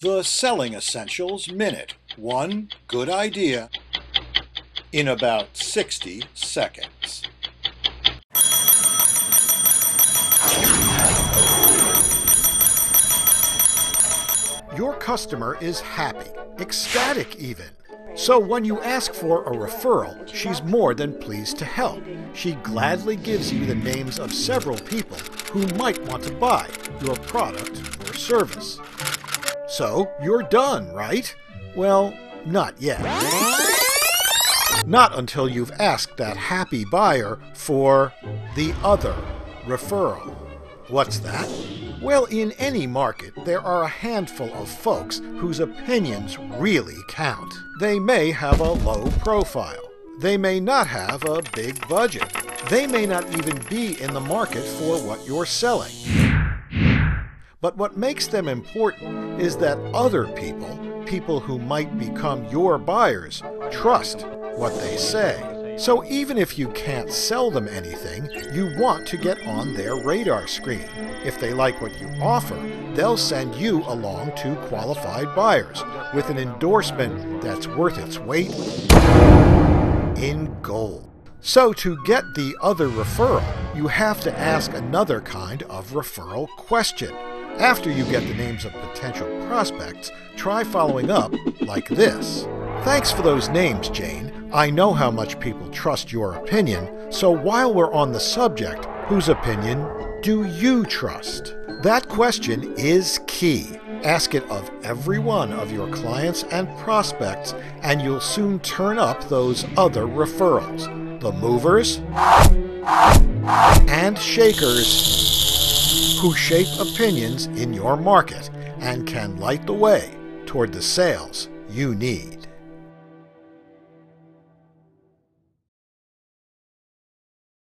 The Selling Essentials Minute. One good idea in about 60 seconds. Your customer is happy, ecstatic even. So when you ask for a referral, she's more than pleased to help. She gladly gives you the names of several people who might want to buy your product or service. So you're done, right? Well, not yet. Not until you've asked that happy buyer for the other referral. What's that? Well, in any market, there are a handful of folks whose opinions really count. They may have a low profile. They may not have a big budget. They may not even be in the market for what you're selling. But what makes them important is that other people, people who might become your buyers, trust what they say. So even if you can't sell them anything, you want to get on their radar screen. If they like what you offer, they'll send you along to qualified buyers with an endorsement that's worth its weight in gold. So to get the other referral, you have to ask another kind of referral question. After you get the names of potential prospects, try following up like this. Thanks for those names, Jane. I know how much people trust your opinion, so while we're on the subject, whose opinion do you trust? That question is key. Ask it of every one of your clients and prospects, and you'll soon turn up those other referrals the movers and shakers who shape opinions in your market and can light the way toward the sales you need.